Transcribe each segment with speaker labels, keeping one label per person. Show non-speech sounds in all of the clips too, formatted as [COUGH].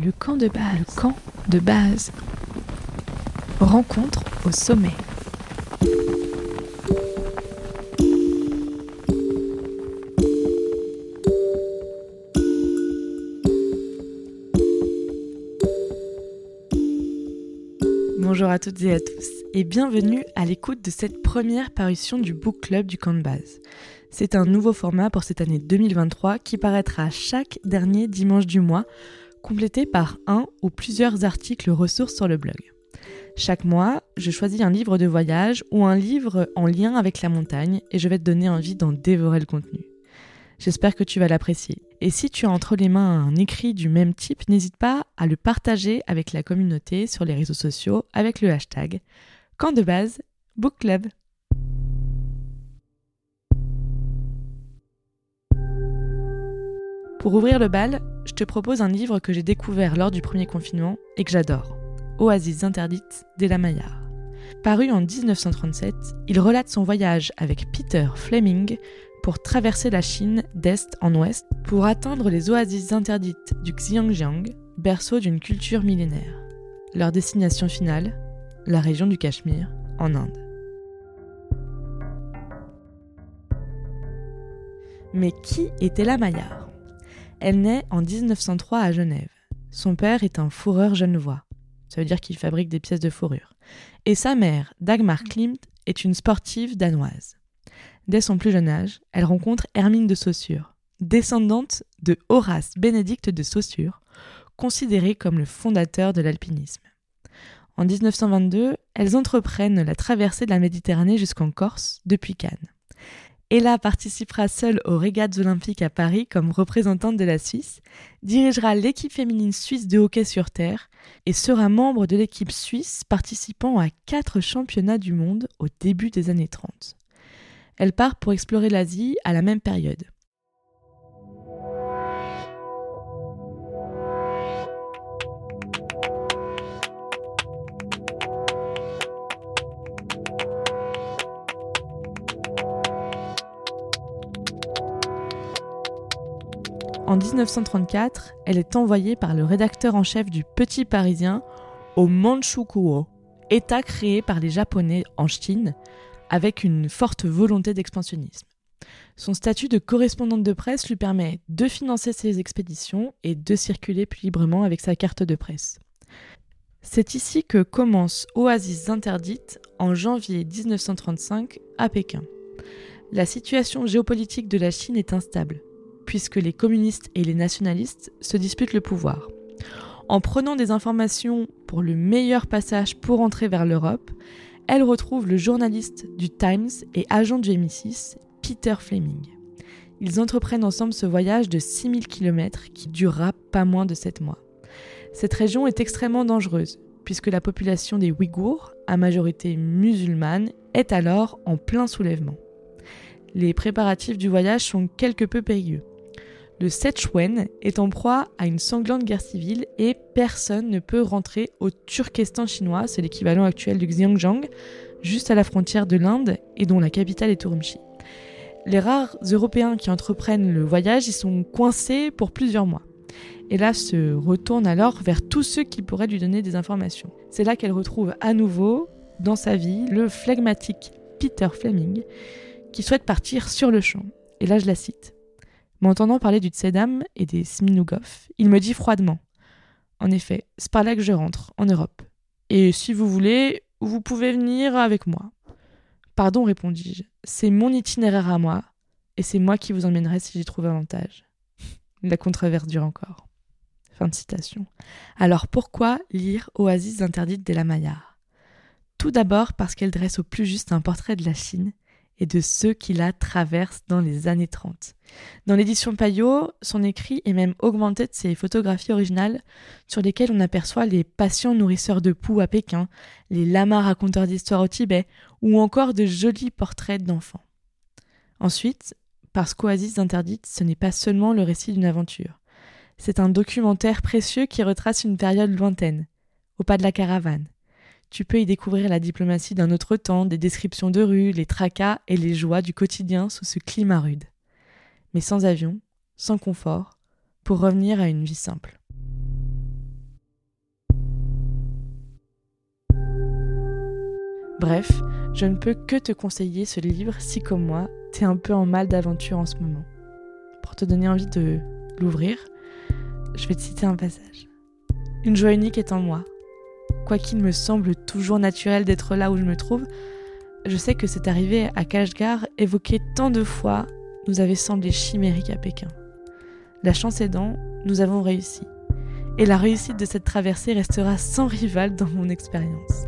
Speaker 1: Le camp de base. Le camp de base. Rencontre au sommet. Bonjour à toutes et à tous et bienvenue à l'écoute de cette première parution du Book Club du camp de base. C'est un nouveau format pour cette année 2023 qui paraîtra chaque dernier dimanche du mois complété par un ou plusieurs articles ressources sur le blog. Chaque mois, je choisis un livre de voyage ou un livre en lien avec la montagne et je vais te donner envie d'en dévorer le contenu. J'espère que tu vas l'apprécier. Et si tu as entre les mains un écrit du même type, n'hésite pas à le partager avec la communauté sur les réseaux sociaux avec le hashtag Camp de base Book Club. Pour ouvrir le bal, je te propose un livre que j'ai découvert lors du premier confinement et que j'adore. Oasis interdite d'Ella Maillard. Paru en 1937, il relate son voyage avec Peter Fleming pour traverser la Chine d'est en ouest pour atteindre les oasis interdites du Xinjiang, berceau d'une culture millénaire. Leur destination finale, la région du Cachemire, en Inde. Mais qui était la Maillard elle naît en 1903 à Genève. Son père est un fourreur genevois. Ça veut dire qu'il fabrique des pièces de fourrure. Et sa mère, Dagmar Klimt, est une sportive danoise. Dès son plus jeune âge, elle rencontre Hermine de Saussure, descendante de Horace Bénédicte de Saussure, considéré comme le fondateur de l'alpinisme. En 1922, elles entreprennent la traversée de la Méditerranée jusqu'en Corse, depuis Cannes. Ella participera seule aux régates olympiques à Paris comme représentante de la Suisse, dirigera l'équipe féminine suisse de hockey sur terre et sera membre de l'équipe suisse participant à quatre championnats du monde au début des années 30. Elle part pour explorer l'Asie à la même période. En 1934, elle est envoyée par le rédacteur en chef du Petit Parisien au Manchukuo, État créé par les Japonais en Chine avec une forte volonté d'expansionnisme. Son statut de correspondante de presse lui permet de financer ses expéditions et de circuler plus librement avec sa carte de presse. C'est ici que commence Oasis interdite en janvier 1935 à Pékin. La situation géopolitique de la Chine est instable puisque les communistes et les nationalistes se disputent le pouvoir. En prenant des informations pour le meilleur passage pour entrer vers l'Europe, elle retrouve le journaliste du Times et agent du MI6, Peter Fleming. Ils entreprennent ensemble ce voyage de 6000 km qui durera pas moins de 7 mois. Cette région est extrêmement dangereuse, puisque la population des Ouïghours, à majorité musulmane, est alors en plein soulèvement. Les préparatifs du voyage sont quelque peu périlleux. Le Sichuan est en proie à une sanglante guerre civile et personne ne peut rentrer au Turkestan chinois, c'est l'équivalent actuel du Xinjiang, juste à la frontière de l'Inde et dont la capitale est Urumqi. Les rares Européens qui entreprennent le voyage y sont coincés pour plusieurs mois. Et là se retourne alors vers tous ceux qui pourraient lui donner des informations. C'est là qu'elle retrouve à nouveau, dans sa vie, le flegmatique Peter Fleming, qui souhaite partir sur le champ. Et là je la cite. M'entendant parler du Tsedam et des Sminugov, il me dit froidement En effet, c'est par là que je rentre, en Europe. Et si vous voulez, vous pouvez venir avec moi. Pardon, répondis-je, c'est mon itinéraire à moi, et c'est moi qui vous emmènerai si j'y trouve avantage. La controverse dure encore. Fin de citation. Alors pourquoi lire Oasis interdite de la Maillard Tout d'abord parce qu'elle dresse au plus juste un portrait de la Chine et de ceux qui la traversent dans les années 30. Dans l'édition Payot, son écrit est même augmenté de ses photographies originales sur lesquelles on aperçoit les patients nourrisseurs de poux à Pékin, les lamas raconteurs d'histoires au Tibet ou encore de jolis portraits d'enfants. Ensuite, parce qu'Oasis interdite, ce n'est pas seulement le récit d'une aventure. C'est un documentaire précieux qui retrace une période lointaine, au pas de la caravane, tu peux y découvrir la diplomatie d'un autre temps, des descriptions de rues, les tracas et les joies du quotidien sous ce climat rude. Mais sans avion, sans confort, pour revenir à une vie simple. Bref, je ne peux que te conseiller ce livre si comme moi, t'es un peu en mal d'aventure en ce moment. Pour te donner envie de l'ouvrir, je vais te citer un passage. Une joie unique est en moi, Quoiqu'il me semble toujours naturel d'être là où je me trouve, je sais que cette arrivée à Kashgar, évoquée tant de fois, nous avait semblé chimérique à Pékin. La chance aidant, nous avons réussi. Et la réussite de cette traversée restera sans rival dans mon expérience.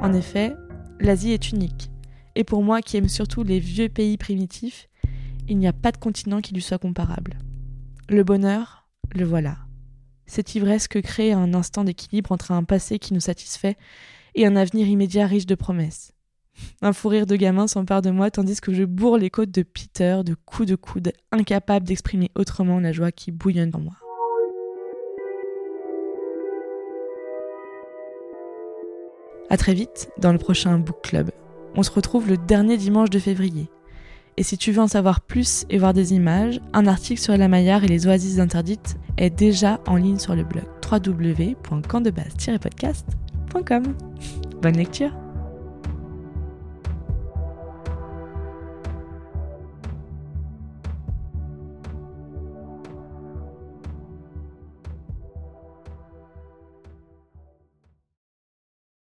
Speaker 1: En effet, l'Asie est unique. Et pour moi qui aime surtout les vieux pays primitifs, il n'y a pas de continent qui lui soit comparable. Le bonheur, le voilà. Cette ivresse que crée un instant d'équilibre entre un passé qui nous satisfait et un avenir immédiat riche de promesses. [LAUGHS] Un fou rire de gamin s'empare de moi tandis que je bourre les côtes de Peter de coups de coude, incapable d'exprimer autrement la joie qui bouillonne en moi. À très vite dans le prochain Book Club. On se retrouve le dernier dimanche de février. Et si tu veux en savoir plus et voir des images, un article sur la Maillard et les oasis interdites est déjà en ligne sur le blog www.campdebase-podcast.com. Bonne lecture